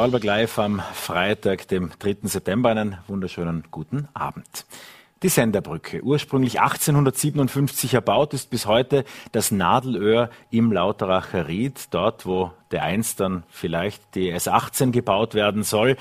Vorarlberg Live am Freitag, dem 3. September. Einen wunderschönen guten Abend. Die Senderbrücke, ursprünglich 1857 erbaut, ist bis heute das Nadelöhr im Lauteracher Ried, dort wo der einst dann vielleicht die S18 gebaut werden soll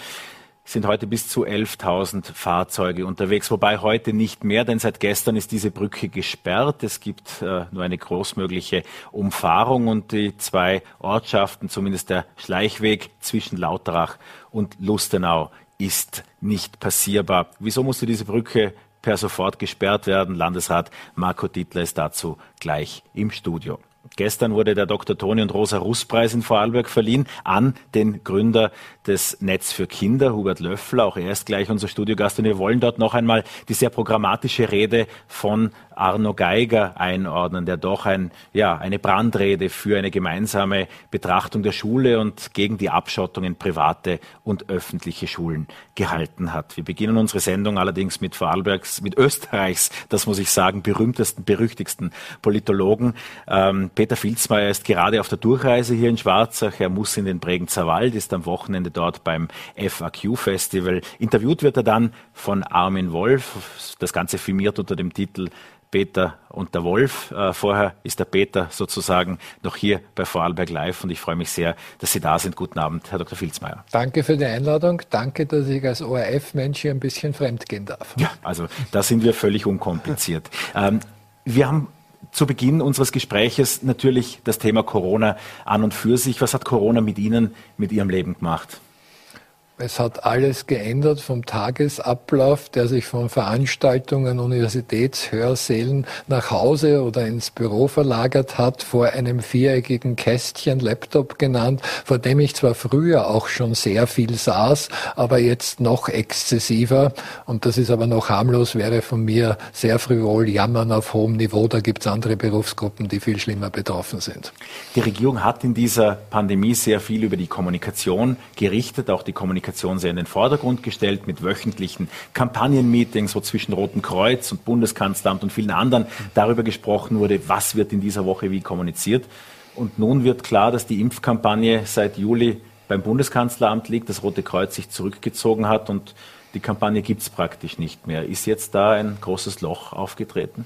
sind heute bis zu 11.000 Fahrzeuge unterwegs, wobei heute nicht mehr, denn seit gestern ist diese Brücke gesperrt. Es gibt äh, nur eine großmögliche Umfahrung und die zwei Ortschaften, zumindest der Schleichweg zwischen Lauterach und Lustenau, ist nicht passierbar. Wieso musste diese Brücke per sofort gesperrt werden? Landesrat Marco Dittler ist dazu gleich im Studio. Gestern wurde der Dr. Toni und Rosa Russ Preis in Vorarlberg verliehen an den Gründer des Netz für Kinder, Hubert Löffler. Auch er ist gleich unser Studiogast und wir wollen dort noch einmal die sehr programmatische Rede von Arno Geiger einordnen, der doch ein, ja, eine Brandrede für eine gemeinsame Betrachtung der Schule und gegen die Abschottung in private und öffentliche Schulen gehalten hat. Wir beginnen unsere Sendung allerdings mit Vorarlbergs, mit Österreichs, das muss ich sagen, berühmtesten, berüchtigsten Politologen. Ähm, Peter Filzmeier ist gerade auf der Durchreise hier in Schwarzach. Er muss in den Bregenzer Wald, ist am Wochenende dort beim FAQ-Festival. Interviewt wird er dann von Armin Wolf. Das Ganze filmiert unter dem Titel Peter und der Wolf. Äh, vorher ist der Peter sozusagen noch hier bei Vorarlberg Live und ich freue mich sehr, dass Sie da sind. Guten Abend, Herr Dr. Filzmeier. Danke für die Einladung. Danke, dass ich als ORF-Mensch hier ein bisschen fremd gehen darf. Ja, also da sind wir völlig unkompliziert. ähm, wir haben zu Beginn unseres Gespräches natürlich das Thema Corona an und für sich. Was hat Corona mit Ihnen, mit Ihrem Leben gemacht? Es hat alles geändert vom Tagesablauf, der sich von Veranstaltungen, Universitätshörsälen nach Hause oder ins Büro verlagert hat, vor einem viereckigen Kästchen, Laptop genannt, vor dem ich zwar früher auch schon sehr viel saß, aber jetzt noch exzessiver. Und das ist aber noch harmlos, wäre von mir sehr frivol, jammern auf hohem Niveau. Da gibt es andere Berufsgruppen, die viel schlimmer betroffen sind. Die Regierung hat in dieser Pandemie sehr viel über die Kommunikation gerichtet, auch die Kommunikation Kommunikation sehr in den Vordergrund gestellt mit wöchentlichen Kampagnenmeetings, wo zwischen Roten Kreuz und Bundeskanzleramt und vielen anderen darüber gesprochen wurde, was wird in dieser Woche wie kommuniziert. Und nun wird klar, dass die Impfkampagne seit Juli beim Bundeskanzleramt liegt, das Rote Kreuz sich zurückgezogen hat und die Kampagne gibt es praktisch nicht mehr. Ist jetzt da ein großes Loch aufgetreten?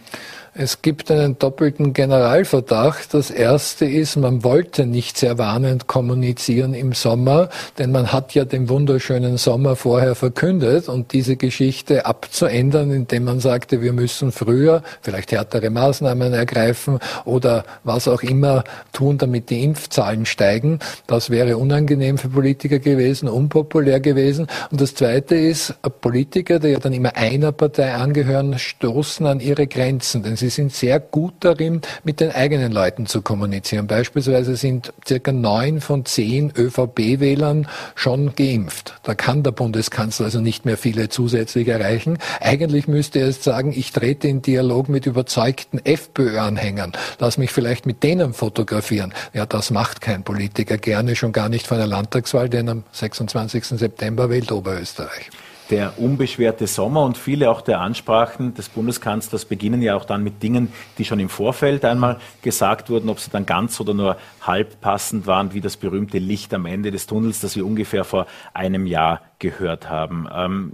Es gibt einen doppelten Generalverdacht. Das erste ist, man wollte nicht sehr warnend kommunizieren im Sommer, denn man hat ja den wunderschönen Sommer vorher verkündet und diese Geschichte abzuändern, indem man sagte, wir müssen früher vielleicht härtere Maßnahmen ergreifen oder was auch immer tun, damit die Impfzahlen steigen. Das wäre unangenehm für Politiker gewesen, unpopulär gewesen. Und das zweite ist, Politiker, die ja dann immer einer Partei angehören, stoßen an ihre Grenzen, denn Sie sind sehr gut darin, mit den eigenen Leuten zu kommunizieren. Beispielsweise sind circa neun von zehn ÖVP-Wählern schon geimpft. Da kann der Bundeskanzler also nicht mehr viele zusätzlich erreichen. Eigentlich müsste er jetzt sagen, ich trete in Dialog mit überzeugten FPÖ-Anhängern. Lass mich vielleicht mit denen fotografieren. Ja, das macht kein Politiker gerne, schon gar nicht vor einer Landtagswahl, denn am 26. September wählt Oberösterreich der unbeschwerte Sommer und viele auch der Ansprachen des Bundeskanzlers beginnen ja auch dann mit Dingen, die schon im Vorfeld einmal gesagt wurden, ob sie dann ganz oder nur halb passend waren, wie das berühmte Licht am Ende des Tunnels, das wir ungefähr vor einem Jahr gehört haben. Ähm,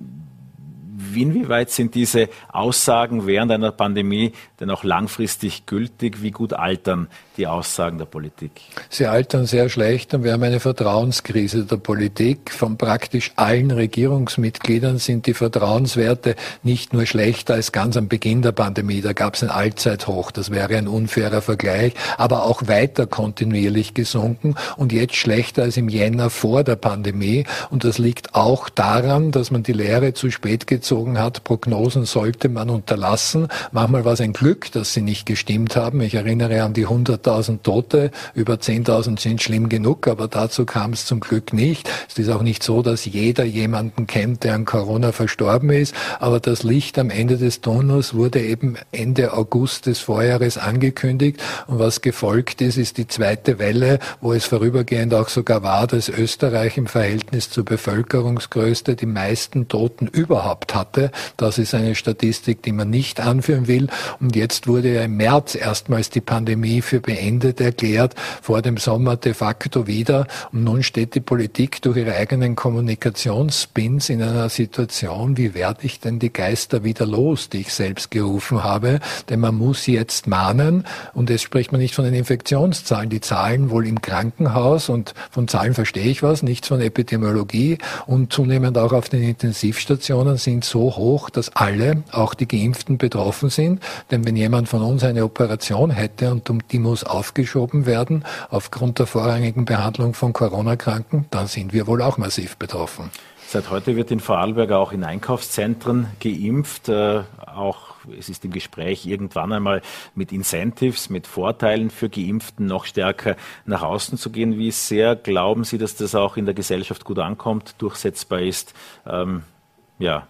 Inwieweit sind diese Aussagen während einer Pandemie denn auch langfristig gültig? Wie gut altern die Aussagen der Politik? Sie altern sehr schlecht und wir haben eine Vertrauenskrise der Politik. Von praktisch allen Regierungsmitgliedern sind die Vertrauenswerte nicht nur schlechter als ganz am Beginn der Pandemie. Da gab es ein Allzeithoch. Das wäre ein unfairer Vergleich, aber auch weiter kontinuierlich gesunken und jetzt schlechter als im Jänner vor der Pandemie. Und das liegt auch daran, dass man die Lehre zu spät gezogen hat. Prognosen sollte man unterlassen. Manchmal war es ein Glück, dass sie nicht gestimmt haben. Ich erinnere an die 100 100.000 Tote, über 10.000 sind schlimm genug, aber dazu kam es zum Glück nicht. Es ist auch nicht so, dass jeder jemanden kennt, der an Corona verstorben ist, aber das Licht am Ende des Tunnels wurde eben Ende August des Vorjahres angekündigt und was gefolgt ist, ist die zweite Welle, wo es vorübergehend auch sogar war, dass Österreich im Verhältnis zur Bevölkerungsgröße die meisten Toten überhaupt hatte. Das ist eine Statistik, die man nicht anführen will. Und jetzt wurde ja im März erstmals die Pandemie für beendet erklärt, vor dem Sommer de facto wieder. Und nun steht die Politik durch ihre eigenen Kommunikationsspins in einer Situation, wie werde ich denn die Geister wieder los, die ich selbst gerufen habe? Denn man muss jetzt mahnen, und jetzt spricht man nicht von den Infektionszahlen, die Zahlen wohl im Krankenhaus und von Zahlen verstehe ich was, nichts von Epidemiologie und zunehmend auch auf den Intensivstationen sind so hoch, dass alle, auch die Geimpften, betroffen sind. Denn wenn jemand von uns eine Operation hätte und die muss aufgeschoben werden aufgrund der vorrangigen Behandlung von Corona-Kranken, dann sind wir wohl auch massiv betroffen. Seit heute wird in Vorarlberg auch in Einkaufszentren geimpft. Äh, auch es ist im Gespräch, irgendwann einmal mit Incentives, mit Vorteilen für Geimpften noch stärker nach außen zu gehen. Wie sehr glauben Sie, dass das auch in der Gesellschaft gut ankommt, durchsetzbar ist? Ähm, ja,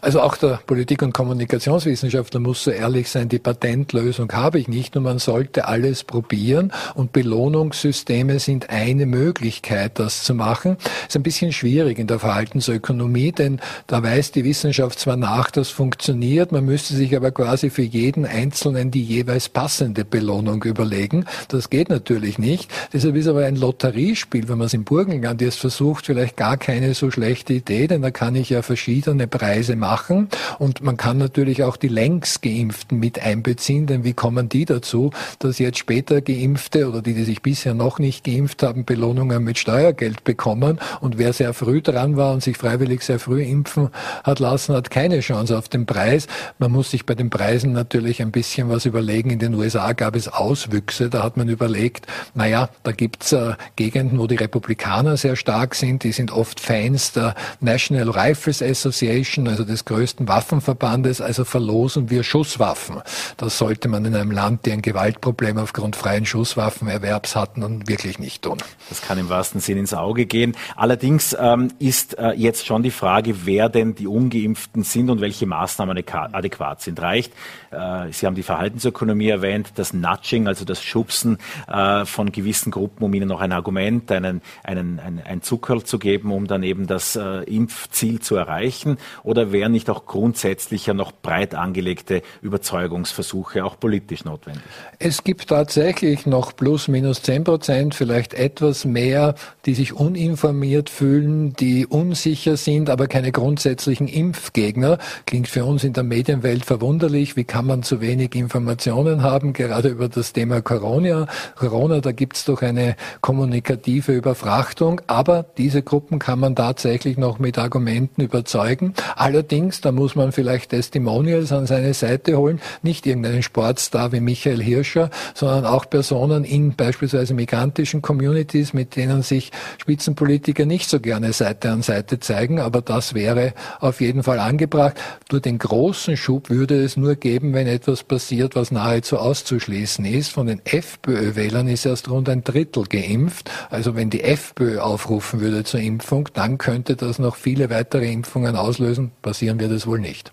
also auch der Politik- und Kommunikationswissenschaftler muss so ehrlich sein, die Patentlösung habe ich nicht und man sollte alles probieren und Belohnungssysteme sind eine Möglichkeit, das zu machen. Ist ein bisschen schwierig in der Verhaltensökonomie, denn da weiß die Wissenschaft zwar nach, das funktioniert, man müsste sich aber quasi für jeden Einzelnen die jeweils passende Belohnung überlegen. Das geht natürlich nicht. Deshalb ist aber ein Lotteriespiel, wenn man es im Burgenland jetzt versucht, vielleicht gar keine so schlechte Idee, denn da kann ich ja verschiedene Preise machen. Und man kann natürlich auch die längst Geimpften mit einbeziehen, denn wie kommen die dazu, dass jetzt später Geimpfte oder die, die sich bisher noch nicht geimpft haben, Belohnungen mit Steuergeld bekommen und wer sehr früh dran war und sich freiwillig sehr früh impfen hat lassen, hat keine Chance auf den Preis. Man muss sich bei den Preisen natürlich ein bisschen was überlegen. In den USA gab es Auswüchse, da hat man überlegt, naja, da gibt's äh, Gegenden, wo die Republikaner sehr stark sind, die sind oft Fans der National Rifles Association, also des größten Waffenverbandes, also verlosen wir Schusswaffen. Das sollte man in einem Land, die ein Gewaltproblem aufgrund freien Schusswaffenerwerbs hat, nun wirklich nicht tun. Das kann im wahrsten Sinn ins Auge gehen. Allerdings ähm, ist äh, jetzt schon die Frage, wer denn die Ungeimpften sind und welche Maßnahmen adäquat sind. Reicht, äh, Sie haben die Verhaltensökonomie erwähnt, das Nudging, also das Schubsen äh, von gewissen Gruppen, um ihnen noch ein Argument, einen, einen, ein, ein Zuckerl zu geben, um dann eben das äh, Impfziel zu erreichen? Oder wären nicht auch grundsätzlich ja noch breit angelegte Überzeugungsversuche auch politisch notwendig? Es gibt tatsächlich noch plus minus zehn Prozent, vielleicht etwas mehr, die sich uninformiert fühlen, die unsicher sind, aber keine grundsätzlichen Impfgegner. Klingt für uns in der Medienwelt verwunderlich. Wie kann man zu wenig Informationen haben, gerade über das Thema Corona? Corona, da gibt es doch eine kommunikative Überfrachtung, aber diese Gruppen kann man tatsächlich noch mit Argumenten überzeugen. Allerdings, da muss man vielleicht Testimonials an seine Seite holen, nicht irgendeinen Sportstar wie Michael Hirscher, sondern auch Personen in beispielsweise migrantischen Communities, mit denen sich Spitzenpolitiker nicht so gerne Seite an Seite zeigen, aber das wäre auf jeden Fall angebracht. Nur den großen Schub würde es nur geben, wenn etwas passiert, was nahezu auszuschließen ist. Von den FPÖ-Wählern ist erst rund ein Drittel geimpft. Also wenn die FPÖ aufrufen würde zur Impfung, dann könnte das noch viele weitere Impfungen auslösen passieren wird es wohl nicht.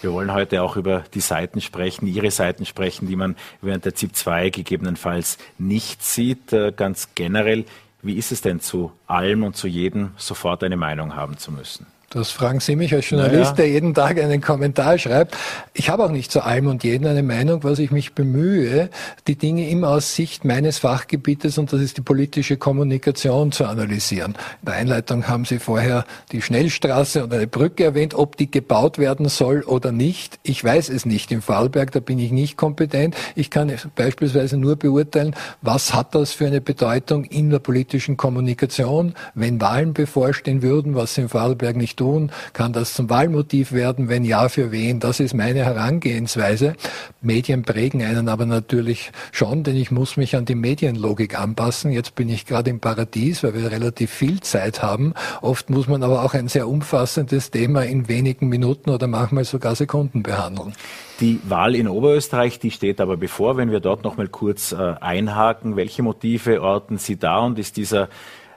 Wir wollen heute auch über die Seiten sprechen, Ihre Seiten sprechen, die man während der ZIP 2 gegebenenfalls nicht sieht. Äh, ganz generell, wie ist es denn zu allem und zu jedem sofort eine Meinung haben zu müssen? Das fragen Sie mich als Journalist, naja. der jeden Tag einen Kommentar schreibt. Ich habe auch nicht zu allem und jedem eine Meinung, was ich mich bemühe, die Dinge immer aus Sicht meines Fachgebietes, und das ist die politische Kommunikation, zu analysieren. In der Einleitung haben Sie vorher die Schnellstraße und eine Brücke erwähnt, ob die gebaut werden soll oder nicht. Ich weiß es nicht im Fallberg, da bin ich nicht kompetent. Ich kann beispielsweise nur beurteilen, was hat das für eine Bedeutung in der politischen Kommunikation, wenn Wahlen bevorstehen würden, was im Fallberg nicht tun? Kann das zum Wahlmotiv werden? Wenn ja, für wen? Das ist meine Herangehensweise. Medien prägen einen aber natürlich schon, denn ich muss mich an die Medienlogik anpassen. Jetzt bin ich gerade im Paradies, weil wir relativ viel Zeit haben. Oft muss man aber auch ein sehr umfassendes Thema in wenigen Minuten oder manchmal sogar Sekunden behandeln. Die Wahl in Oberösterreich, die steht aber bevor. Wenn wir dort noch mal kurz äh, einhaken, welche Motive orten Sie da und ist dieser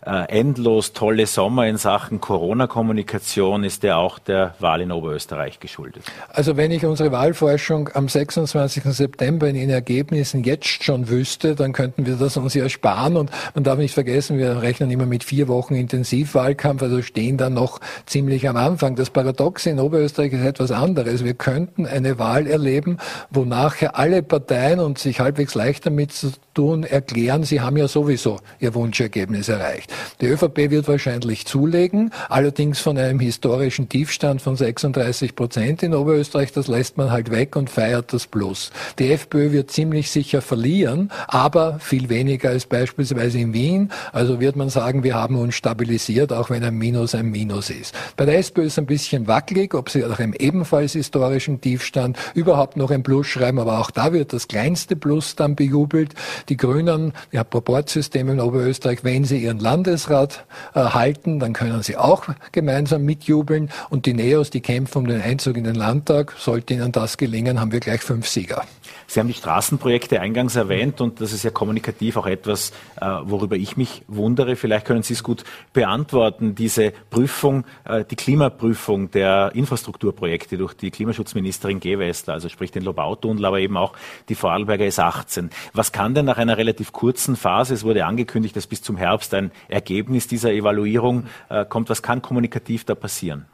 äh, endlos tolle Sommer in Sachen Corona-Kommunikation, ist der auch der Wahl in Oberösterreich geschuldet? Also wenn ich unsere Wahlforschung am 26. September in den Ergebnissen jetzt schon wüsste, dann könnten wir das uns ja sparen. Und man darf nicht vergessen, wir rechnen immer mit vier Wochen Intensivwahlkampf, also stehen dann noch ziemlich am Anfang. Das Paradoxe in Oberösterreich ist etwas anderes. Wir könnten eine Wahl erleben, wo nachher alle Parteien und sich halbwegs leicht damit tun erklären, sie haben ja sowieso ihr Wunschergebnis erreicht. Die ÖVP wird wahrscheinlich zulegen, allerdings von einem historischen Tiefstand von 36 Prozent in Oberösterreich. Das lässt man halt weg und feiert das Plus. Die FPÖ wird ziemlich sicher verlieren, aber viel weniger als beispielsweise in Wien. Also wird man sagen, wir haben uns stabilisiert, auch wenn ein Minus ein Minus ist. Bei der SPÖ ist ein bisschen wackelig, ob sie nach einem ebenfalls historischen Tiefstand überhaupt noch ein Plus schreiben, aber auch da wird das kleinste Plus dann bejubelt. Die Grünen, ja, Proportsystem in Oberösterreich, wenn sie ihren Landesrat äh, halten, dann können sie auch gemeinsam mitjubeln. Und die Neos, die kämpfen um den Einzug in den Landtag, sollte ihnen das gelingen, haben wir gleich fünf Sieger. Sie haben die Straßenprojekte eingangs erwähnt und das ist ja kommunikativ auch etwas, äh, worüber ich mich wundere. Vielleicht können Sie es gut beantworten. Diese Prüfung, äh, die Klimaprüfung der Infrastrukturprojekte durch die Klimaschutzministerin Gewessler, also sprich den Lobautunnel, aber eben auch die Vorarlberger S18. Was kann denn nach einer relativ kurzen Phase, es wurde angekündigt, dass bis zum Herbst ein Ergebnis dieser Evaluierung äh, kommt, was kann kommunikativ da passieren?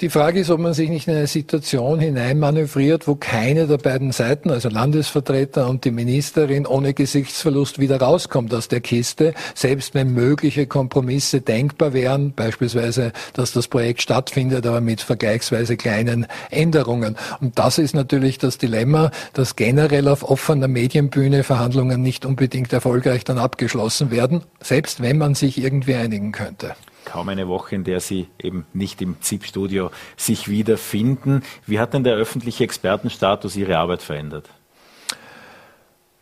Die Frage ist, ob man sich nicht in eine Situation hineinmanövriert, wo keine der beiden Seiten, also Landesvertreter und die Ministerin, ohne Gesichtsverlust wieder rauskommt aus der Kiste, selbst wenn mögliche Kompromisse denkbar wären, beispielsweise, dass das Projekt stattfindet, aber mit vergleichsweise kleinen Änderungen. Und das ist natürlich das Dilemma, dass generell auf offener Medienbühne Verhandlungen nicht unbedingt erfolgreich dann abgeschlossen werden, selbst wenn man sich irgendwie einigen könnte kaum eine Woche, in der Sie eben nicht im ZIP-Studio sich wiederfinden. Wie hat denn der öffentliche Expertenstatus Ihre Arbeit verändert?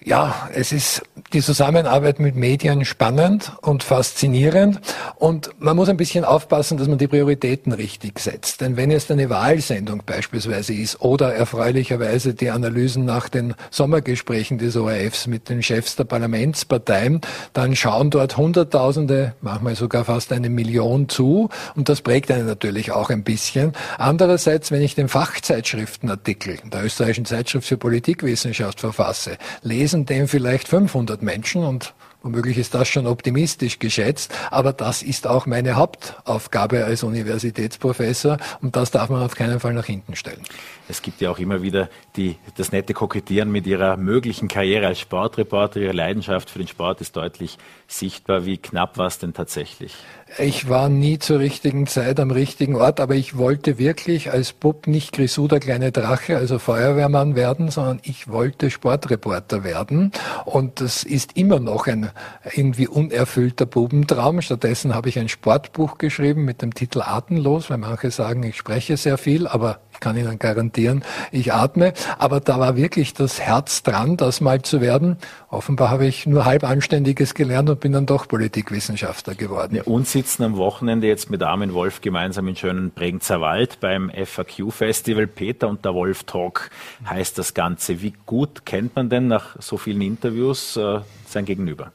Ja, es ist die Zusammenarbeit mit Medien spannend und faszinierend und man muss ein bisschen aufpassen, dass man die Prioritäten richtig setzt. Denn wenn es eine Wahlsendung beispielsweise ist oder erfreulicherweise die Analysen nach den Sommergesprächen des ORFs mit den Chefs der Parlamentsparteien, dann schauen dort Hunderttausende, manchmal sogar fast eine Million zu und das prägt einen natürlich auch ein bisschen. Andererseits, wenn ich den Fachzeitschriftenartikel der österreichischen Zeitschrift für Politikwissenschaft verfasse, lesen lesen den vielleicht 500 Menschen und Womöglich ist das schon optimistisch geschätzt, aber das ist auch meine Hauptaufgabe als Universitätsprofessor und das darf man auf keinen Fall nach hinten stellen. Es gibt ja auch immer wieder die, das nette Kokettieren mit Ihrer möglichen Karriere als Sportreporter. Ihre Leidenschaft für den Sport ist deutlich sichtbar. Wie knapp war es denn tatsächlich? Ich war nie zur richtigen Zeit am richtigen Ort, aber ich wollte wirklich als Bub nicht Grisou der kleine Drache, also Feuerwehrmann werden, sondern ich wollte Sportreporter werden. Und das ist immer noch ein irgendwie unerfüllter Bubentraum. Stattdessen habe ich ein Sportbuch geschrieben mit dem Titel Atemlos, weil manche sagen, ich spreche sehr viel, aber kann Ihnen garantieren, ich atme. Aber da war wirklich das Herz dran, das mal zu werden. Offenbar habe ich nur halb Anständiges gelernt und bin dann doch Politikwissenschaftler geworden. Ja, und sitzen am Wochenende jetzt mit Armin Wolf gemeinsam in schönen Bregenzer Wald beim FAQ-Festival. Peter und der Wolf Talk heißt das Ganze. Wie gut kennt man denn nach so vielen Interviews äh, sein Gegenüber?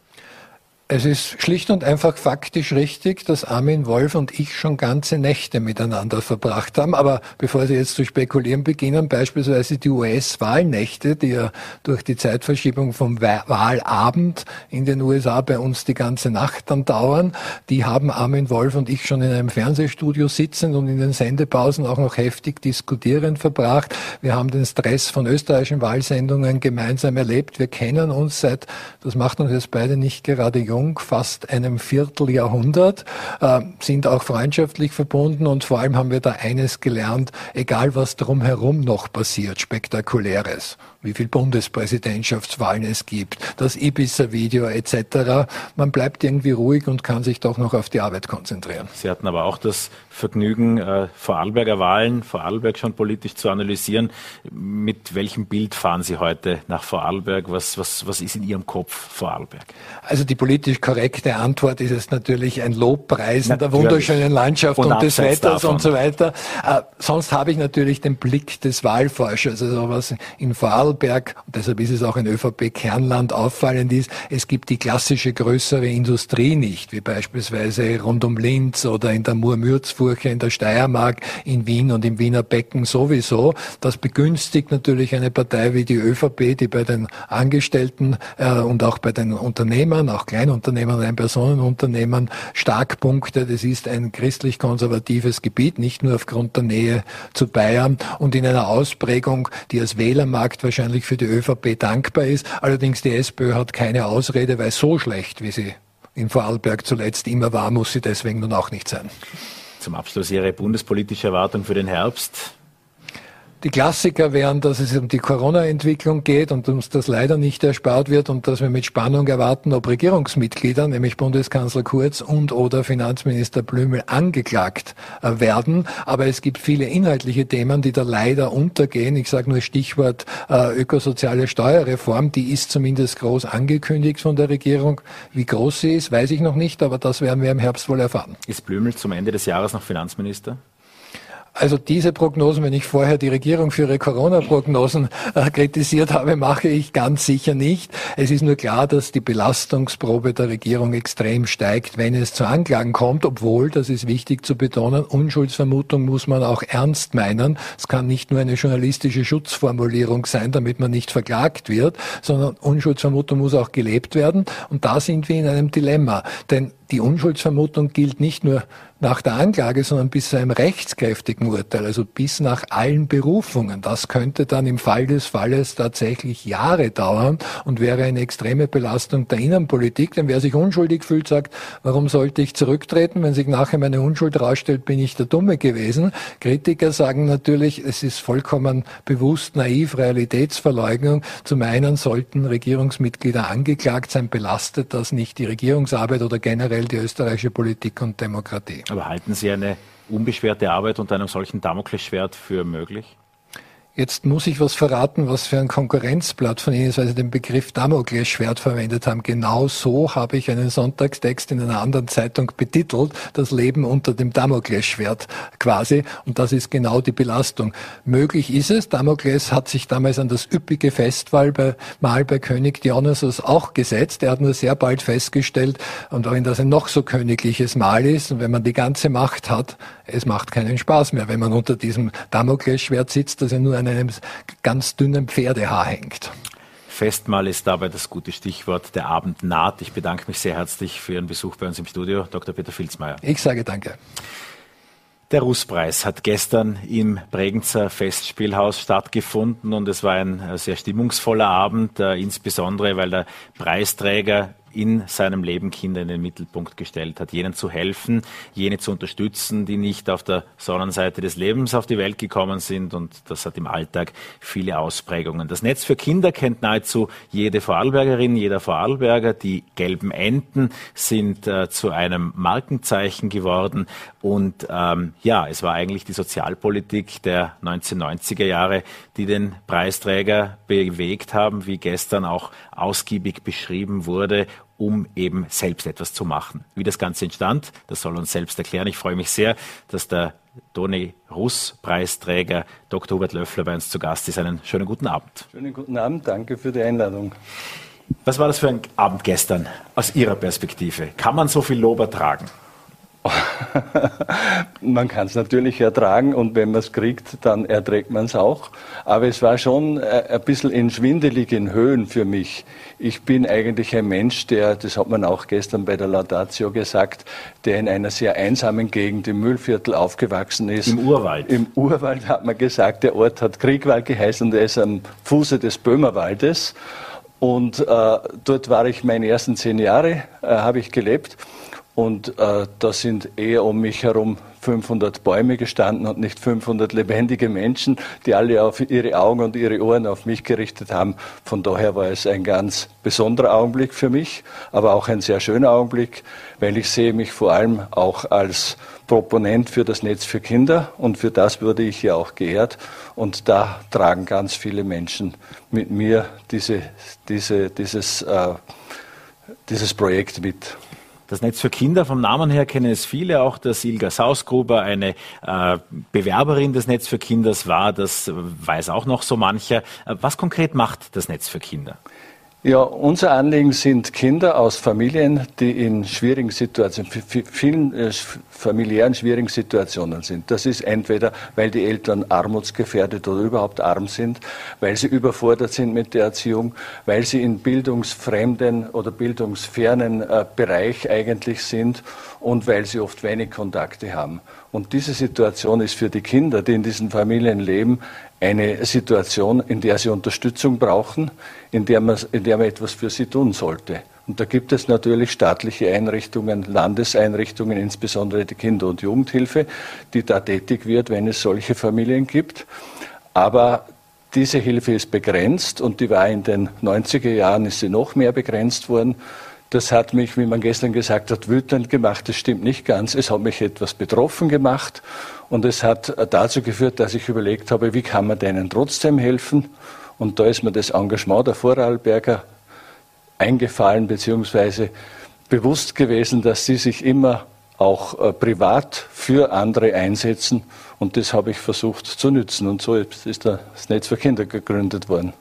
Es ist schlicht und einfach faktisch richtig, dass Armin Wolf und ich schon ganze Nächte miteinander verbracht haben. Aber bevor Sie jetzt zu spekulieren beginnen, beispielsweise die US-Wahlnächte, die ja durch die Zeitverschiebung vom Wahlabend in den USA bei uns die ganze Nacht dann dauern, die haben Armin Wolf und ich schon in einem Fernsehstudio sitzend und in den Sendepausen auch noch heftig diskutierend verbracht. Wir haben den Stress von österreichischen Wahlsendungen gemeinsam erlebt. Wir kennen uns seit, das macht uns jetzt beide nicht gerade jung, jung, fast einem Vierteljahrhundert, äh, sind auch freundschaftlich verbunden und vor allem haben wir da eines gelernt, egal was drumherum noch passiert, spektakuläres, wie viel Bundespräsidentschaftswahlen es gibt, das Ibiza-Video etc. Man bleibt irgendwie ruhig und kann sich doch noch auf die Arbeit konzentrieren. Sie hatten aber auch das Vergnügen, äh, Vorarlberger Wahlen, Vorarlberg schon politisch zu analysieren. Mit welchem Bild fahren Sie heute nach Vorarlberg? Was, was, was ist in Ihrem Kopf Vorarlberg? Also die politisch korrekte Antwort ist es natürlich ein Lobpreisen der wunderschönen Landschaft und, und des Wetters davon. und so weiter. Äh, sonst habe ich natürlich den Blick des Wahlforschers. Also was in Vorarlberg, und deshalb ist es auch in ÖVP-Kernland auffallend ist, es gibt die klassische größere Industrie nicht, wie beispielsweise rund um Linz oder in der Murmürzfurche in der Steiermark, in Wien und im Wiener Becken sowieso. Das begünstigt natürlich eine Partei wie die ÖVP, die bei den Angestellten äh, und auch bei den Unternehmern, auch Kleinunternehmern und Einpersonenunternehmen stark punktet. Es ist ein christlich-konservatives Gebiet, nicht nur aufgrund der Nähe zu Bayern und in einer Ausprägung, die als Wählermarkt wahrscheinlich für die ÖVP dankbar ist. Allerdings die SPÖ hat keine Ausrede, weil so schlecht, wie sie in Vorarlberg zuletzt immer war, muss sie deswegen nun auch nicht sein. Zum Abschluss Ihre bundespolitische Erwartung für den Herbst. Die Klassiker wären, dass es um die Corona-Entwicklung geht und uns das leider nicht erspart wird und dass wir mit Spannung erwarten, ob Regierungsmitglieder, nämlich Bundeskanzler Kurz und oder Finanzminister Blümel angeklagt äh, werden. Aber es gibt viele inhaltliche Themen, die da leider untergehen. Ich sage nur Stichwort äh, ökosoziale Steuerreform. Die ist zumindest groß angekündigt von der Regierung. Wie groß sie ist, weiß ich noch nicht, aber das werden wir im Herbst wohl erfahren. Ist Blümel zum Ende des Jahres noch Finanzminister? Also diese Prognosen, wenn ich vorher die Regierung für ihre Corona-Prognosen äh, kritisiert habe, mache ich ganz sicher nicht. Es ist nur klar, dass die Belastungsprobe der Regierung extrem steigt, wenn es zu Anklagen kommt, obwohl, das ist wichtig zu betonen, Unschuldsvermutung muss man auch ernst meinen. Es kann nicht nur eine journalistische Schutzformulierung sein, damit man nicht verklagt wird, sondern Unschuldsvermutung muss auch gelebt werden. Und da sind wir in einem Dilemma. Denn die Unschuldsvermutung gilt nicht nur nach der Anklage, sondern bis zu einem rechtskräftigen Urteil, also bis nach allen Berufungen. Das könnte dann im Fall des Falles tatsächlich Jahre dauern und wäre eine extreme Belastung der Innenpolitik. Denn wer sich unschuldig fühlt, sagt, warum sollte ich zurücktreten? Wenn sich nachher meine Unschuld rausstellt, bin ich der Dumme gewesen. Kritiker sagen natürlich, es ist vollkommen bewusst naiv, Realitätsverleugnung. Zum einen sollten Regierungsmitglieder angeklagt sein, belastet das nicht die Regierungsarbeit oder generell die österreichische Politik und Demokratie. Aber halten Sie eine unbeschwerte Arbeit unter einem solchen Damoklesschwert für möglich? Jetzt muss ich was verraten, was für ein Konkurrenzblatt von Ihnen ist, weil Sie den Begriff Damoklesschwert verwendet haben. Genau so habe ich einen Sonntagstext in einer anderen Zeitung betitelt, das Leben unter dem Damoklesschwert quasi. Und das ist genau die Belastung. Möglich ist es. Damokles hat sich damals an das üppige Festmahl bei, Mal bei König Dionysos auch gesetzt. Er hat nur sehr bald festgestellt, und wenn das ein noch so königliches Mahl ist, und wenn man die ganze Macht hat, es macht keinen Spaß mehr, wenn man unter diesem Damoklesschwert sitzt, das ja nur an einem ganz dünnen Pferdehaar hängt. Festmahl ist dabei das gute Stichwort. Der Abend naht. Ich bedanke mich sehr herzlich für Ihren Besuch bei uns im Studio, Dr. Peter Filzmeier. Ich sage danke. Der Russpreis hat gestern im Bregenzer Festspielhaus stattgefunden und es war ein sehr stimmungsvoller Abend, äh, insbesondere weil der Preisträger in seinem Leben Kinder in den Mittelpunkt gestellt hat, jenen zu helfen, jene zu unterstützen, die nicht auf der Sonnenseite des Lebens auf die Welt gekommen sind und das hat im Alltag viele Ausprägungen. Das Netz für Kinder kennt nahezu jede Vorarlbergerin, jeder Vorarlberger. Die gelben Enten sind äh, zu einem Markenzeichen geworden und ähm, ja, es war eigentlich die Sozialpolitik der 1990er Jahre, die den Preisträger bewegt haben, wie gestern auch ausgiebig beschrieben wurde um eben selbst etwas zu machen. Wie das Ganze entstand, das soll uns selbst erklären. Ich freue mich sehr, dass der Toni Russ Preisträger Dr. Hubert Löffler bei uns zu Gast ist. Einen schönen guten Abend. Schönen guten Abend, danke für die Einladung. Was war das für ein Abend gestern aus Ihrer Perspektive? Kann man so viel Lob ertragen? man kann es natürlich ertragen und wenn man es kriegt, dann erträgt man es auch. Aber es war schon äh, ein bisschen in schwindeligen Höhen für mich. Ich bin eigentlich ein Mensch, der, das hat man auch gestern bei der Laudatio gesagt, der in einer sehr einsamen Gegend im Müllviertel aufgewachsen ist. Im Urwald. Im Urwald hat man gesagt, der Ort hat Kriegwald geheißen und er ist am Fuße des Böhmerwaldes. Und äh, dort war ich meine ersten zehn Jahre, äh, habe ich gelebt. Und äh, da sind eher um mich herum 500 Bäume gestanden und nicht 500 lebendige Menschen, die alle auf ihre Augen und ihre Ohren auf mich gerichtet haben. Von daher war es ein ganz besonderer Augenblick für mich, aber auch ein sehr schöner Augenblick, weil ich sehe mich vor allem auch als Proponent für das Netz für Kinder und für das wurde ich ja auch geehrt. Und da tragen ganz viele Menschen mit mir diese, diese, dieses, äh, dieses Projekt mit. Das Netz für Kinder, vom Namen her kennen es viele, auch dass Ilga Sausgruber eine äh, Bewerberin des Netz für Kinders war, das weiß auch noch so mancher. Was konkret macht das Netz für Kinder? Ja, unser Anliegen sind Kinder aus Familien, die in schwierigen Situationen, vielen äh, familiären schwierigen Situationen sind. Das ist entweder, weil die Eltern armutsgefährdet oder überhaupt arm sind, weil sie überfordert sind mit der Erziehung, weil sie in bildungsfremden oder bildungsfernen äh, Bereich eigentlich sind und weil sie oft wenig Kontakte haben. Und diese Situation ist für die Kinder, die in diesen Familien leben, eine Situation, in der sie Unterstützung brauchen, in der, man, in der man etwas für sie tun sollte. Und da gibt es natürlich staatliche Einrichtungen, Landeseinrichtungen, insbesondere die Kinder- und Jugendhilfe, die da tätig wird, wenn es solche Familien gibt. Aber diese Hilfe ist begrenzt und die war in den 90er Jahren ist sie noch mehr begrenzt worden. Das hat mich, wie man gestern gesagt hat, wütend gemacht. Das stimmt nicht ganz. Es hat mich etwas betroffen gemacht und es hat dazu geführt, dass ich überlegt habe, wie kann man denen trotzdem helfen. Und da ist mir das Engagement der Vorarlberger eingefallen, beziehungsweise bewusst gewesen, dass sie sich immer auch äh, privat für andere einsetzen. Und das habe ich versucht zu nützen. Und so ist das Netz für Kinder gegründet worden.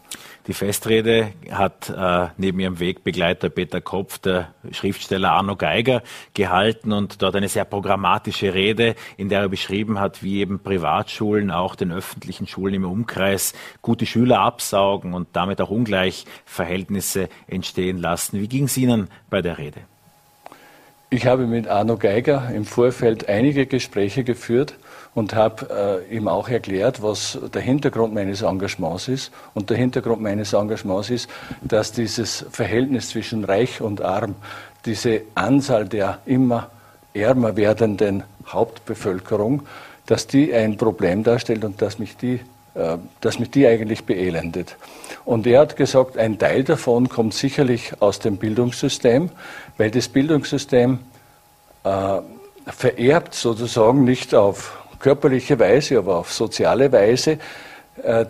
Die Festrede hat äh, neben ihrem Wegbegleiter Peter Kopf der Schriftsteller Arno Geiger gehalten und dort eine sehr programmatische Rede, in der er beschrieben hat, wie eben Privatschulen auch den öffentlichen Schulen im Umkreis gute Schüler absaugen und damit auch Ungleichverhältnisse entstehen lassen. Wie ging es Ihnen bei der Rede? Ich habe mit Arno Geiger im Vorfeld einige Gespräche geführt und habe äh, ihm auch erklärt, was der Hintergrund meines Engagements ist. Und der Hintergrund meines Engagements ist, dass dieses Verhältnis zwischen Reich und Arm, diese Anzahl der immer ärmer werdenden Hauptbevölkerung, dass die ein Problem darstellt und dass mich die, äh, dass mich die eigentlich beelendet. Und er hat gesagt, ein Teil davon kommt sicherlich aus dem Bildungssystem, weil das Bildungssystem äh, vererbt sozusagen nicht auf körperliche Weise, aber auf soziale Weise äh,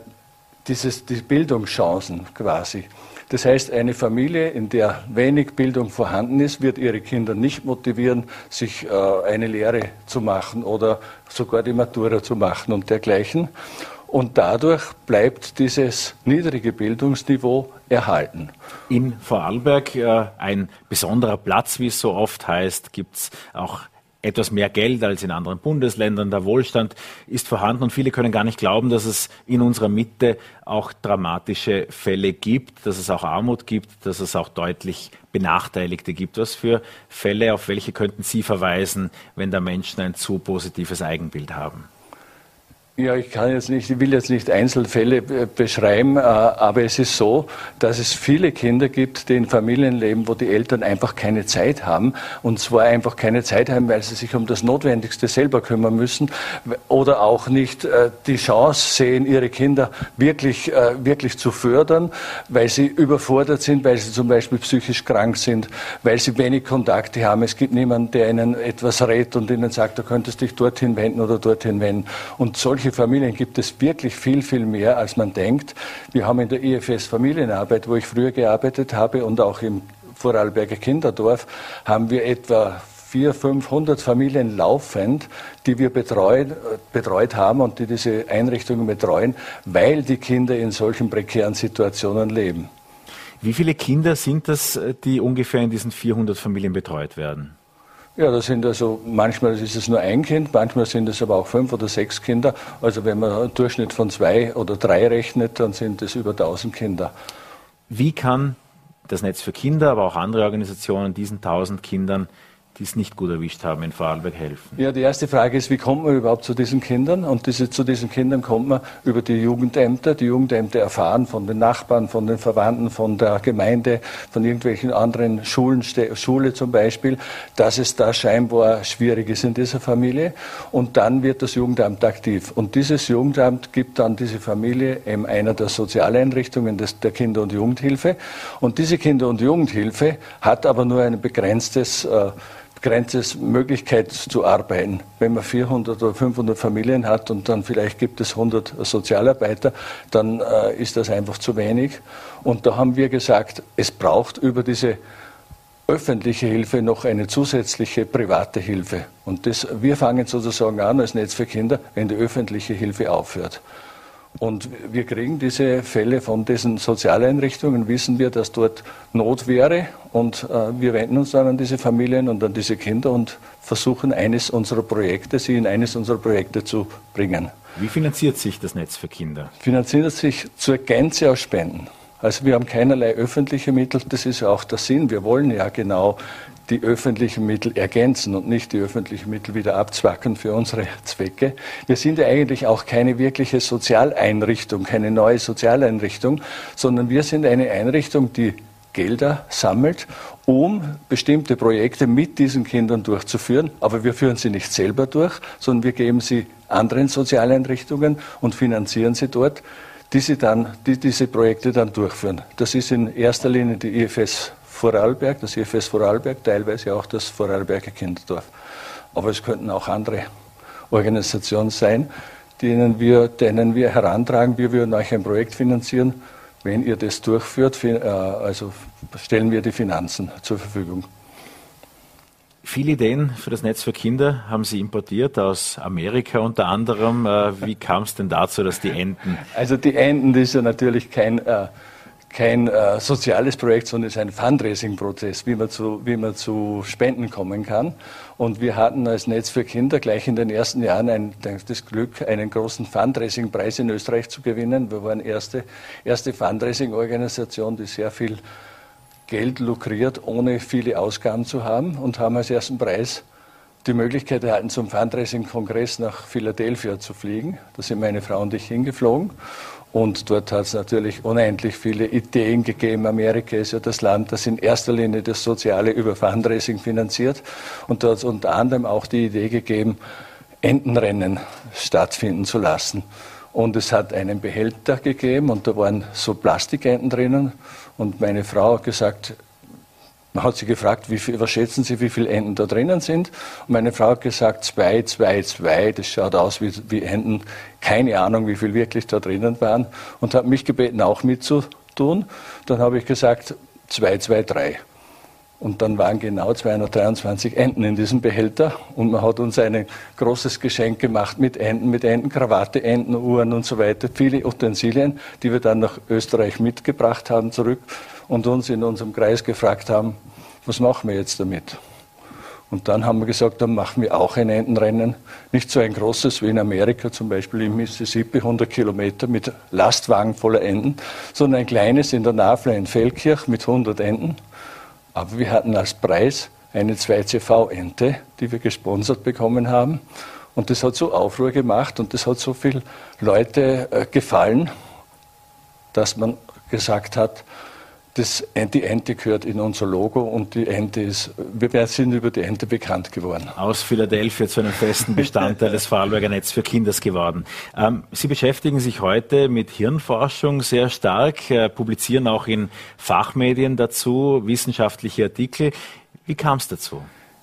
dieses, die Bildungschancen quasi. Das heißt, eine Familie, in der wenig Bildung vorhanden ist, wird ihre Kinder nicht motivieren, sich äh, eine Lehre zu machen oder sogar die Matura zu machen und dergleichen. Und dadurch bleibt dieses niedrige Bildungsniveau erhalten. In Vorarlberg äh, ein besonderer Platz, wie es so oft heißt, gibt es auch etwas mehr Geld als in anderen Bundesländern. Der Wohlstand ist vorhanden und viele können gar nicht glauben, dass es in unserer Mitte auch dramatische Fälle gibt, dass es auch Armut gibt, dass es auch deutlich Benachteiligte gibt. Was für Fälle, auf welche könnten Sie verweisen, wenn da Menschen ein zu positives Eigenbild haben? Ja, ich kann jetzt nicht, ich will jetzt nicht Einzelfälle beschreiben, äh, aber es ist so, dass es viele Kinder gibt, die in Familien leben, wo die Eltern einfach keine Zeit haben. Und zwar einfach keine Zeit haben, weil sie sich um das Notwendigste selber kümmern müssen oder auch nicht äh, die Chance sehen, ihre Kinder wirklich, äh, wirklich zu fördern, weil sie überfordert sind, weil sie zum Beispiel psychisch krank sind, weil sie wenig Kontakte haben. Es gibt niemanden, der ihnen etwas rät und ihnen sagt, du könntest dich dorthin wenden oder dorthin wenden. Und solche solche Familien gibt es wirklich viel, viel mehr, als man denkt. Wir haben in der IFS Familienarbeit, wo ich früher gearbeitet habe und auch im Vorarlberger Kinderdorf, haben wir etwa 400, 500 Familien laufend, die wir betreuen, betreut haben und die diese Einrichtungen betreuen, weil die Kinder in solchen prekären Situationen leben. Wie viele Kinder sind das, die ungefähr in diesen 400 Familien betreut werden? Ja, das sind also, manchmal ist es nur ein Kind, manchmal sind es aber auch fünf oder sechs Kinder. Also wenn man einen Durchschnitt von zwei oder drei rechnet, dann sind es über 1000 Kinder. Wie kann das Netz für Kinder, aber auch andere Organisationen diesen 1000 Kindern die es nicht gut erwischt haben, in Vorarlberg helfen? Ja, die erste Frage ist, wie kommt man überhaupt zu diesen Kindern? Und diese, zu diesen Kindern kommt man über die Jugendämter. Die Jugendämter erfahren von den Nachbarn, von den Verwandten, von der Gemeinde, von irgendwelchen anderen Schulen, Schule zum Beispiel, dass es da scheinbar schwierig ist in dieser Familie. Und dann wird das Jugendamt aktiv. Und dieses Jugendamt gibt dann diese Familie eben einer der Sozialeinrichtungen des, der Kinder- und Jugendhilfe. Und diese Kinder- und Jugendhilfe hat aber nur ein begrenztes äh, begrenztes Möglichkeit zu arbeiten. Wenn man 400 oder 500 Familien hat und dann vielleicht gibt es 100 Sozialarbeiter, dann äh, ist das einfach zu wenig. Und da haben wir gesagt, es braucht über diese öffentliche Hilfe noch eine zusätzliche private Hilfe. Und das, wir fangen sozusagen an als Netz für Kinder, wenn die öffentliche Hilfe aufhört. Und wir kriegen diese Fälle von diesen Sozialeinrichtungen, wissen wir, dass dort Not wäre. Und äh, wir wenden uns dann an diese Familien und an diese Kinder und versuchen, eines unserer Projekte, sie in eines unserer Projekte zu bringen. Wie finanziert sich das Netz für Kinder? Finanziert sich zur Gänze aus Spenden. Also wir haben keinerlei öffentliche Mittel, das ist ja auch der Sinn. Wir wollen ja genau die öffentlichen Mittel ergänzen und nicht die öffentlichen Mittel wieder abzwacken für unsere Zwecke. Wir sind ja eigentlich auch keine wirkliche Sozialeinrichtung, keine neue Sozialeinrichtung, sondern wir sind eine Einrichtung, die Gelder sammelt, um bestimmte Projekte mit diesen Kindern durchzuführen. Aber wir führen sie nicht selber durch, sondern wir geben sie anderen Sozialeinrichtungen und finanzieren sie dort, die, sie dann, die diese Projekte dann durchführen. Das ist in erster Linie die IFS Vorarlberg, das IFS Vorarlberg, teilweise auch das Vorarlberger Kinderdorf. Aber es könnten auch andere Organisationen sein, denen wir, denen wir herantragen, wir würden euch ein Projekt finanzieren. Wenn ihr das durchführt, äh, also stellen wir die Finanzen zur Verfügung. Viele Ideen für das Netz für Kinder haben Sie importiert aus Amerika unter anderem. Äh, wie kam es denn dazu, dass die Enten? Also die Enten, das ist ja natürlich kein äh, kein äh, soziales Projekt, sondern ist ein Fundraising-Prozess, wie, man zu, wie man zu Spenden kommen kann. Und wir hatten als Netz für Kinder gleich in den ersten Jahren ein, das Glück, einen großen Fundraising-Preis in Österreich zu gewinnen. Wir waren erste, erste Fundraising-Organisation, die sehr viel Geld lukriert, ohne viele Ausgaben zu haben und haben als ersten Preis die Möglichkeit erhalten, zum Fundraising-Kongress nach Philadelphia zu fliegen. Da sind meine Frau und ich hingeflogen. Und dort hat es natürlich unendlich viele Ideen gegeben. Amerika ist ja das Land, das in erster Linie das Soziale über Fundraising finanziert. Und dort hat es unter anderem auch die Idee gegeben, Entenrennen stattfinden zu lassen. Und es hat einen Behälter gegeben und da waren so Plastikenten drinnen. Und meine Frau hat gesagt, man hat sie gefragt, viel, was schätzen Sie, wie viele Enten da drinnen sind? Und meine Frau hat gesagt, zwei, zwei, zwei. Das schaut aus wie, wie Enten. Keine Ahnung, wie viel wirklich da drinnen waren. Und hat mich gebeten, auch mitzutun. Dann habe ich gesagt, zwei, zwei, drei. Und dann waren genau 223 Enten in diesem Behälter. Und man hat uns ein großes Geschenk gemacht mit Enten, mit Entenkrawatte, Entenuhren und so weiter. Viele Utensilien, die wir dann nach Österreich mitgebracht haben zurück und uns in unserem Kreis gefragt haben, was machen wir jetzt damit? Und dann haben wir gesagt, dann machen wir auch ein Entenrennen. Nicht so ein großes wie in Amerika, zum Beispiel im Mississippi, 100 Kilometer mit Lastwagen voller Enten, sondern ein kleines in der Nafla in Feldkirch mit 100 Enten. Aber wir hatten als Preis eine 2CV-Ente, die wir gesponsert bekommen haben. Und das hat so Aufruhr gemacht und das hat so viele Leute äh, gefallen, dass man gesagt hat, das, die Ente gehört in unser Logo und die Ente ist, wir sind über die Ente bekannt geworden. Aus Philadelphia zu einem festen Bestandteil des Vorarlberger Netz für Kinders geworden. Ähm, Sie beschäftigen sich heute mit Hirnforschung sehr stark, äh, publizieren auch in Fachmedien dazu wissenschaftliche Artikel. Wie kam es dazu?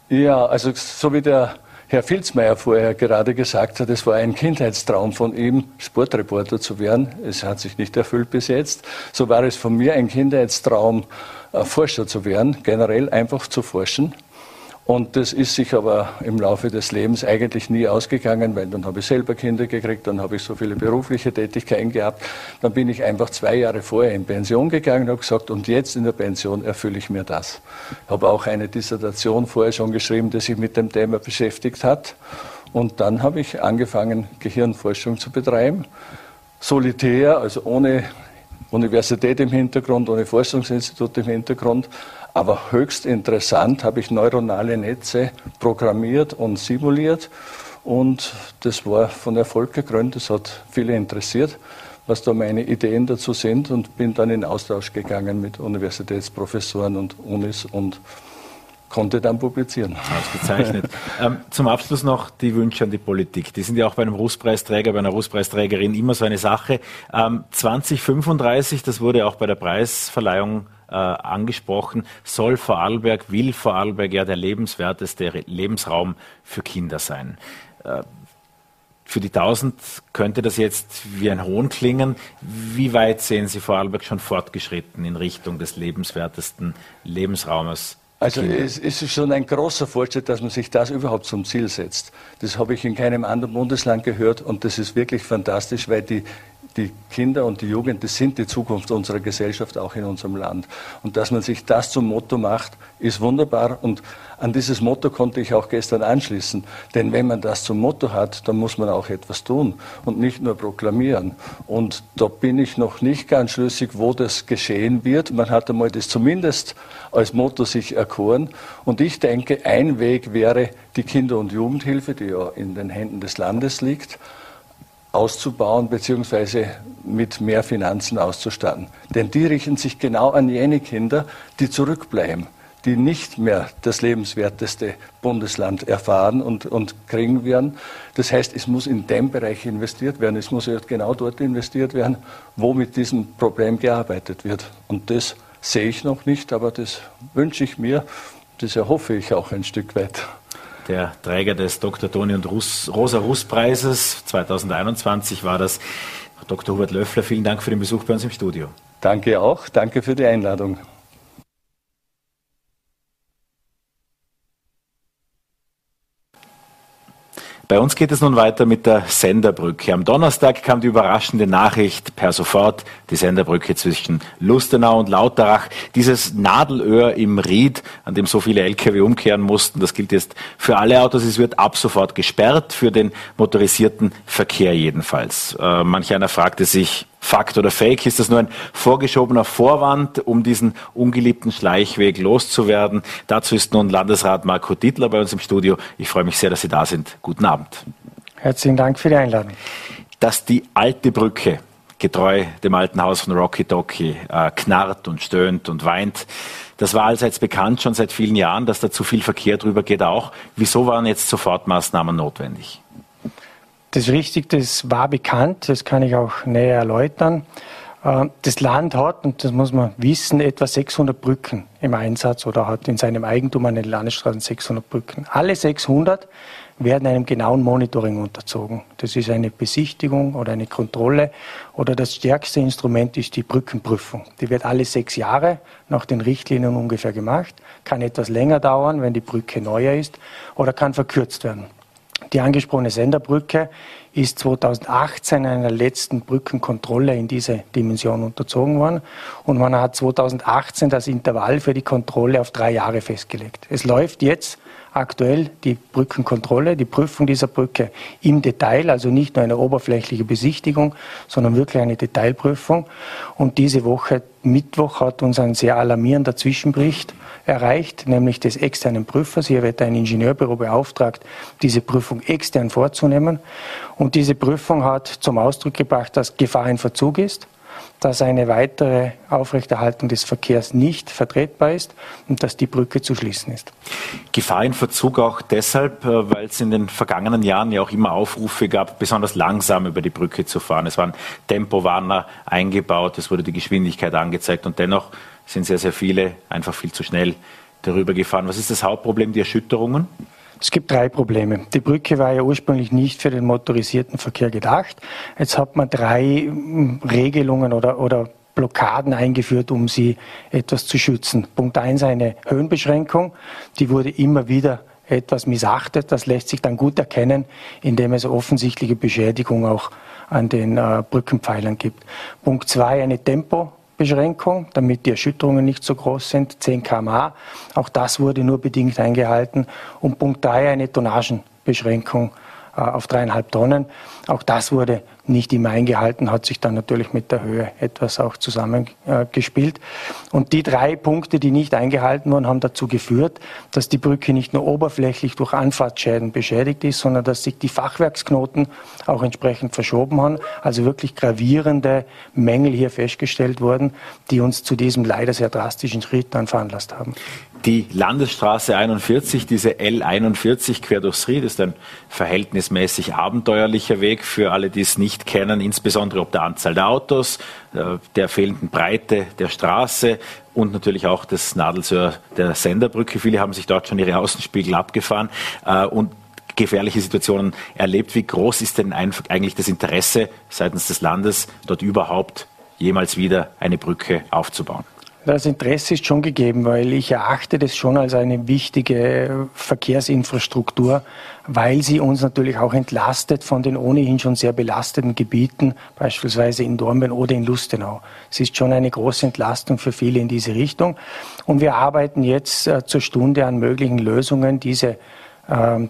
Ja, also so wie der Herr Filzmeier vorher gerade gesagt hat, es war ein Kindheitstraum von ihm, Sportreporter zu werden. Es hat sich nicht erfüllt bis jetzt. So war es von mir ein Kindheitstraum, äh, Forscher zu werden, generell einfach zu forschen. Und das ist sich aber im Laufe des Lebens eigentlich nie ausgegangen, weil dann habe ich selber Kinder gekriegt, dann habe ich so viele berufliche Tätigkeiten gehabt. Dann bin ich einfach zwei Jahre vorher in Pension gegangen und habe gesagt, und jetzt in der Pension erfülle ich mir das. Ich habe auch eine Dissertation vorher schon geschrieben, die sich mit dem Thema beschäftigt hat. Und dann habe ich angefangen, Gehirnforschung zu betreiben. Solitär, also ohne Universität im Hintergrund, ohne Forschungsinstitut im Hintergrund, Aber höchst interessant habe ich neuronale Netze programmiert und simuliert. Und das war von Erfolg gekrönt. Das hat viele interessiert, was da meine Ideen dazu sind. Und bin dann in Austausch gegangen mit Universitätsprofessoren und Unis und konnte dann publizieren. Ausgezeichnet. ähm, zum Abschluss noch die Wünsche an die Politik. Die sind ja auch bei einem Rußpreisträger, bei einer Rußpreisträgerin immer so eine Sache. Ähm, 2035, das wurde auch bei der Preisverleihung äh, angesprochen, soll Vorarlberg, will Vorarlberg ja der lebenswerteste Lebensraum für Kinder sein. Äh, für die 1000 könnte das jetzt wie ein Hohn klingen. Wie weit sehen Sie Vorarlberg schon fortgeschritten in Richtung des lebenswertesten Lebensraumes also es ist schon ein großer Fortschritt, dass man sich das überhaupt zum Ziel setzt. Das habe ich in keinem anderen Bundesland gehört und das ist wirklich fantastisch, weil die die Kinder und die Jugend, das sind die Zukunft unserer Gesellschaft, auch in unserem Land. Und dass man sich das zum Motto macht, ist wunderbar. Und an dieses Motto konnte ich auch gestern anschließen. Denn wenn man das zum Motto hat, dann muss man auch etwas tun und nicht nur proklamieren. Und da bin ich noch nicht ganz schlüssig, wo das geschehen wird. Man hat einmal das zumindest als Motto sich erkoren. Und ich denke, ein Weg wäre die Kinder- und Jugendhilfe, die ja in den Händen des Landes liegt auszubauen bzw. mit mehr Finanzen auszustatten. Denn die richten sich genau an jene Kinder, die zurückbleiben, die nicht mehr das lebenswerteste Bundesland erfahren und, und kriegen werden. Das heißt, es muss in dem Bereich investiert werden. Es muss genau dort investiert werden, wo mit diesem Problem gearbeitet wird. Und das sehe ich noch nicht, aber das wünsche ich mir, das erhoffe ich auch ein Stück weit der Träger des Dr. Toni und Russ, Rosa Russ Preises 2021 war das. Dr. Hubert Löffler, vielen Dank für den Besuch bei uns im Studio. Danke auch, danke für die Einladung. Bei uns geht es nun weiter mit der Senderbrücke. Am Donnerstag kam die überraschende Nachricht per sofort, die Senderbrücke zwischen Lustenau und Lauterach. Dieses Nadelöhr im Ried, an dem so viele Lkw umkehren mussten, das gilt jetzt für alle Autos. Es wird ab sofort gesperrt, für den motorisierten Verkehr jedenfalls. Äh, manch einer fragte sich, Fakt oder Fake? Ist das nur ein vorgeschobener Vorwand, um diesen ungeliebten Schleichweg loszuwerden? Dazu ist nun Landesrat Marco Dittler bei uns im Studio. Ich freue mich sehr, dass Sie da sind. Guten Abend. Herzlichen Dank für die Einladung. Dass die alte Brücke, getreu dem alten Haus von Rocky Docky, äh, knarrt und stöhnt und weint, das war allseits bekannt, schon seit vielen Jahren, dass da zu viel Verkehr drüber geht auch. Wieso waren jetzt Sofortmaßnahmen notwendig? Das ist richtig, das war bekannt, das kann ich auch näher erläutern. Äh, das Land hat, und das muss man wissen, etwa 600 Brücken im Einsatz oder hat in seinem Eigentum an den Landesstraßen 600 Brücken. Alle 600 werden einem genauen Monitoring unterzogen. Das ist eine Besichtigung oder eine Kontrolle oder das stärkste Instrument ist die Brückenprüfung. Die wird alle sechs Jahre nach den Richtlinien ungefähr gemacht, kann etwas länger dauern, wenn die Brücke neuer ist oder kann verkürzt werden. Die angesprochene Senderbrücke ist 2018 einer letzten Brückenkontrolle in diese Dimension unterzogen worden und man hat 2018 das Intervall für die Kontrolle auf drei Jahre festgelegt. Es läuft jetzt aktuell die Brückenkontrolle, die Prüfung dieser Brücke im Detail, also nicht nur eine oberflächliche Besichtigung, sondern wirklich eine Detailprüfung. Und diese Woche, Mittwoch, hat uns ein sehr alarmierender Zwischenbericht erreicht, nämlich des externen Prüfers. Hier wird ein Ingenieurbüro beauftragt, diese Prüfung extern vorzunehmen. Und diese Prüfung hat zum Ausdruck gebracht, dass Gefahr in Verzug ist dass eine weitere Aufrechterhaltung des Verkehrs nicht vertretbar ist und dass die Brücke zu schließen ist. Gefahr in Verzug auch deshalb, äh, weil es in den vergangenen Jahren ja auch immer Aufrufe gab, besonders langsam über die Brücke zu fahren. Es waren Tempowarner eingebaut, es wurde die Geschwindigkeit angezeigt und dennoch sind sehr, sehr viele einfach viel zu schnell darüber gefahren. Was ist das Hauptproblem, die Erschütterungen? Es gibt drei Probleme. Die Brücke war ja ursprünglich nicht für den motorisierten Verkehr gedacht. Jetzt hat man drei hm, Regelungen oder, oder Blockaden eingeführt, um sie etwas zu schützen. Punkt eins eine Höhenbeschränkung. Die wurde immer wieder etwas missachtet. Das lässt sich dann gut erkennen, indem es offensichtliche Beschädigung auch an den äh, Brückenpfeilern gibt. Punkt zwei eine Tempo Beschränkung, damit die Erschütterungen nicht so groß sind, 10 kmh. Auch das wurde nur bedingt eingehalten. Und Punkt 3 eine Tonnagenbeschränkung äh, auf dreieinhalb Tonnen. Auch das wurde nicht immer eingehalten, hat sich dann natürlich mit der Höhe etwas auch zusammengespielt. Und die drei Punkte, die nicht eingehalten wurden, haben dazu geführt, dass die Brücke nicht nur oberflächlich durch Anfahrtsschäden beschädigt ist, sondern dass sich die Fachwerksknoten auch entsprechend verschoben haben. Also wirklich gravierende Mängel hier festgestellt wurden, die uns zu diesem leider sehr drastischen Schritt dann veranlasst haben. Die Landesstraße 41, diese L41 quer durchs Ried, ist ein verhältnismäßig abenteuerlicher Weg für alle, die es nicht kennen, insbesondere ob der Anzahl der Autos, äh, der fehlenden Breite der Straße und natürlich auch des Nadelsöhr der Senderbrücke. Viele haben sich dort schon ihre Außenspiegel abgefahren äh, und gefährliche Situationen erlebt. Wie groß ist denn eigentlich das Interesse seitens des Landes, dort überhaupt jemals wieder eine Brücke aufzubauen? Das Interesse ist schon gegeben, weil ich erachte das schon als eine wichtige Verkehrsinfrastruktur, weil sie uns natürlich auch entlastet von den ohnehin schon sehr belasteten Gebieten, beispielsweise in Dornbirn oder in Lustenau. Es ist schon eine große Entlastung für viele in diese Richtung. Und wir arbeiten jetzt äh, zur Stunde an möglichen Lösungen, diese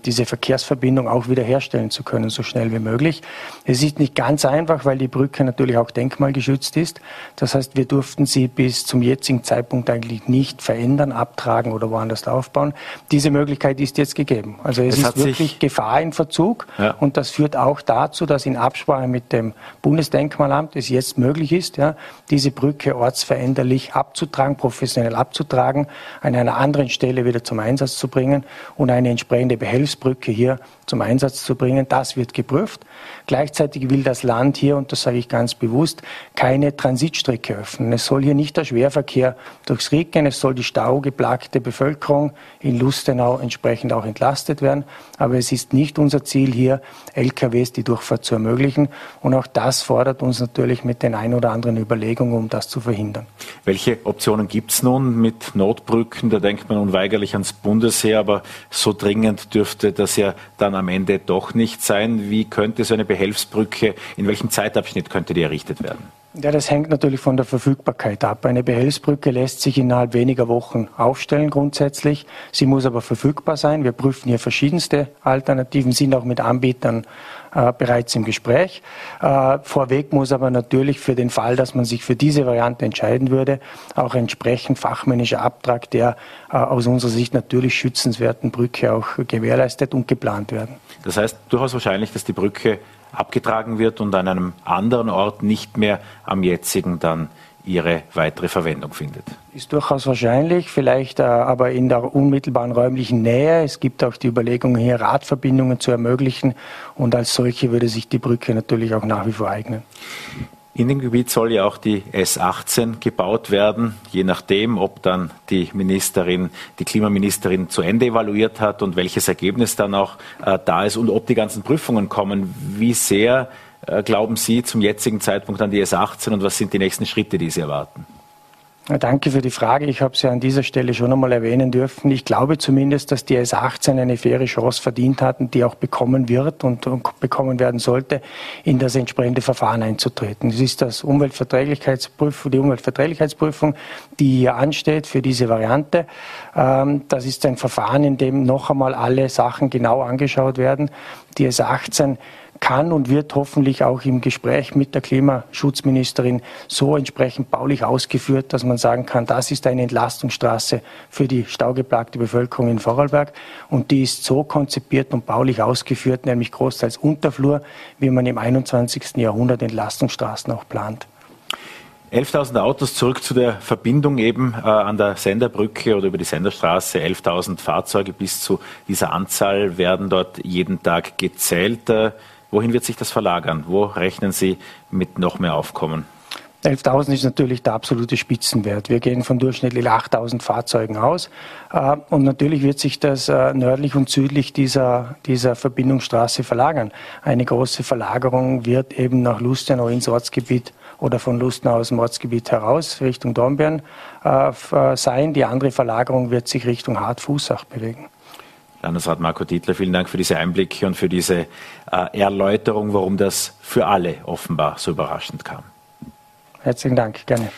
diese Verkehrsverbindung auch wiederherstellen zu können, so schnell wie möglich. Es ist nicht ganz einfach, weil die Brücke natürlich auch denkmalgeschützt ist. Das heißt, wir durften sie bis zum jetzigen Zeitpunkt eigentlich nicht verändern, abtragen oder woanders aufbauen. Diese Möglichkeit ist jetzt gegeben. Also es, es ist wirklich Gefahr in Verzug ja. und das führt auch dazu, dass in Absprache mit dem Bundesdenkmalamt es jetzt möglich ist, ja, diese Brücke ortsveränderlich abzutragen, professionell abzutragen, an einer anderen Stelle wieder zum Einsatz zu bringen und eine entsprechende entsprechende Behelfsbrücke hier zum Einsatz zu bringen. Das wird geprüft. Gleichzeitig will das Land hier, und das sage ich ganz bewusst, keine Transitstrecke öffnen. Es soll hier nicht der Schwerverkehr durchs Ried es soll die staugeplagte Bevölkerung in Lustenau entsprechend auch entlastet werden. Aber es ist nicht unser Ziel, hier LKWs die Durchfahrt zu ermöglichen. Und auch das fordert uns natürlich mit den ein oder anderen Überlegungen, um das zu verhindern. Welche Optionen gibt es nun mit Notbrücken? Da denkt man unweigerlich ans Bundesheer, aber so dringend dürfte das ja dann am Ende doch nicht sein. Wie könnte so eine Behelfsbrücke, in welchem Zeitabschnitt könnte die errichtet werden? Ja, das hängt natürlich von der Verfügbarkeit ab. Eine Behelfsbrücke lässt sich innerhalb weniger Wochen aufstellen grundsätzlich. Sie muss aber verfügbar sein. Wir prüfen hier verschiedenste Alternativen, sind auch mit Anbietern äh, bereits im Gespräch. Äh, vorweg muss aber natürlich für den Fall, dass man sich für diese Variante entscheiden würde, auch entsprechend fachmännischer Abtrag der äh, aus unserer Sicht natürlich schützenswerten Brücke auch gewährleistet und geplant werden. Das heißt durchaus wahrscheinlich, dass die Brücke abgetragen wird und an einem anderen Ort nicht mehr am jetzigen dann ihre weitere Verwendung findet. Ist durchaus wahrscheinlich, vielleicht äh, aber in der unmittelbaren räumlichen Nähe. Es gibt auch die Überlegung, hier Radverbindungen zu ermöglichen und als solche würde sich die Brücke natürlich auch nach wie vor eignen. In dem Gebiet soll ja auch die S18 gebaut werden, je nachdem, ob dann die Ministerin, die Klimaministerin zu Ende evaluiert hat und welches Ergebnis dann auch äh, da ist und ob die ganzen Prüfungen kommen. Wie sehr glauben Sie zum jetzigen Zeitpunkt an die S18 und was sind die nächsten Schritte, die Sie erwarten? Danke für die Frage. Ich habe sie an dieser Stelle schon einmal erwähnen dürfen. Ich glaube zumindest, dass die S18 eine faire Chance verdient hatten, die auch bekommen wird und, bekommen werden sollte, in das entsprechende Verfahren einzutreten. Das ist das Umweltverträglichkeitsprüfung, die Umweltverträglichkeitsprüfung, die hier ansteht für diese Variante. Ähm, das ist ein Verfahren, in dem noch einmal alle Sachen genau angeschaut werden. Die S18 kann und wird hoffentlich auch im Gespräch mit der Klimaschutzministerin so entsprechend baulich ausgeführt, dass man sagen kann, das ist eine Entlastungsstraße für die staugeplagte Bevölkerung in Vorarlberg und die ist so konzipiert und baulich ausgeführt, nämlich großteils Unterflur, wie man im 21. Jahrhundert Entlastungsstraßen auch plant. 11.000 Autos zurück zu der Verbindung eben äh, an der Senderbrücke oder über die Senderstraße. 11.000 Fahrzeuge bis zu dieser Anzahl werden dort jeden Tag gezählt. Äh, Wohin wird sich das verlagern? Wo rechnen Sie mit noch mehr Aufkommen? 11.000 ist natürlich der absolute Spitzenwert. Wir gehen von durchschnittlich 8.000 Fahrzeugen aus. Äh, und natürlich wird sich das äh, nördlich und südlich dieser, dieser Verbindungsstraße verlagern. Eine große Verlagerung wird eben nach Lustenau ins Ortsgebiet oder von Lustenau aus dem Ortsgebiet heraus Richtung Dornbirn äh, sein. Die andere Verlagerung wird sich Richtung Hartfußach bewegen. Landesrat Marco Dietler, vielen Dank für diese Einblicke und für diese äh, Erläuterung, warum das für alle offenbar so überraschend kam. Herzlichen Dank, gerne.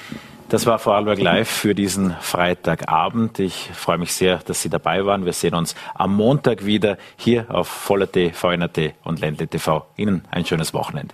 Das war Vorarlberg Live für diesen Freitagabend. Ich freue mich sehr, dass Sie dabei waren. Wir sehen uns am Montag wieder hier auf Voller.t, VNRT und Ländle TV. Ihnen ein schönes Wochenende.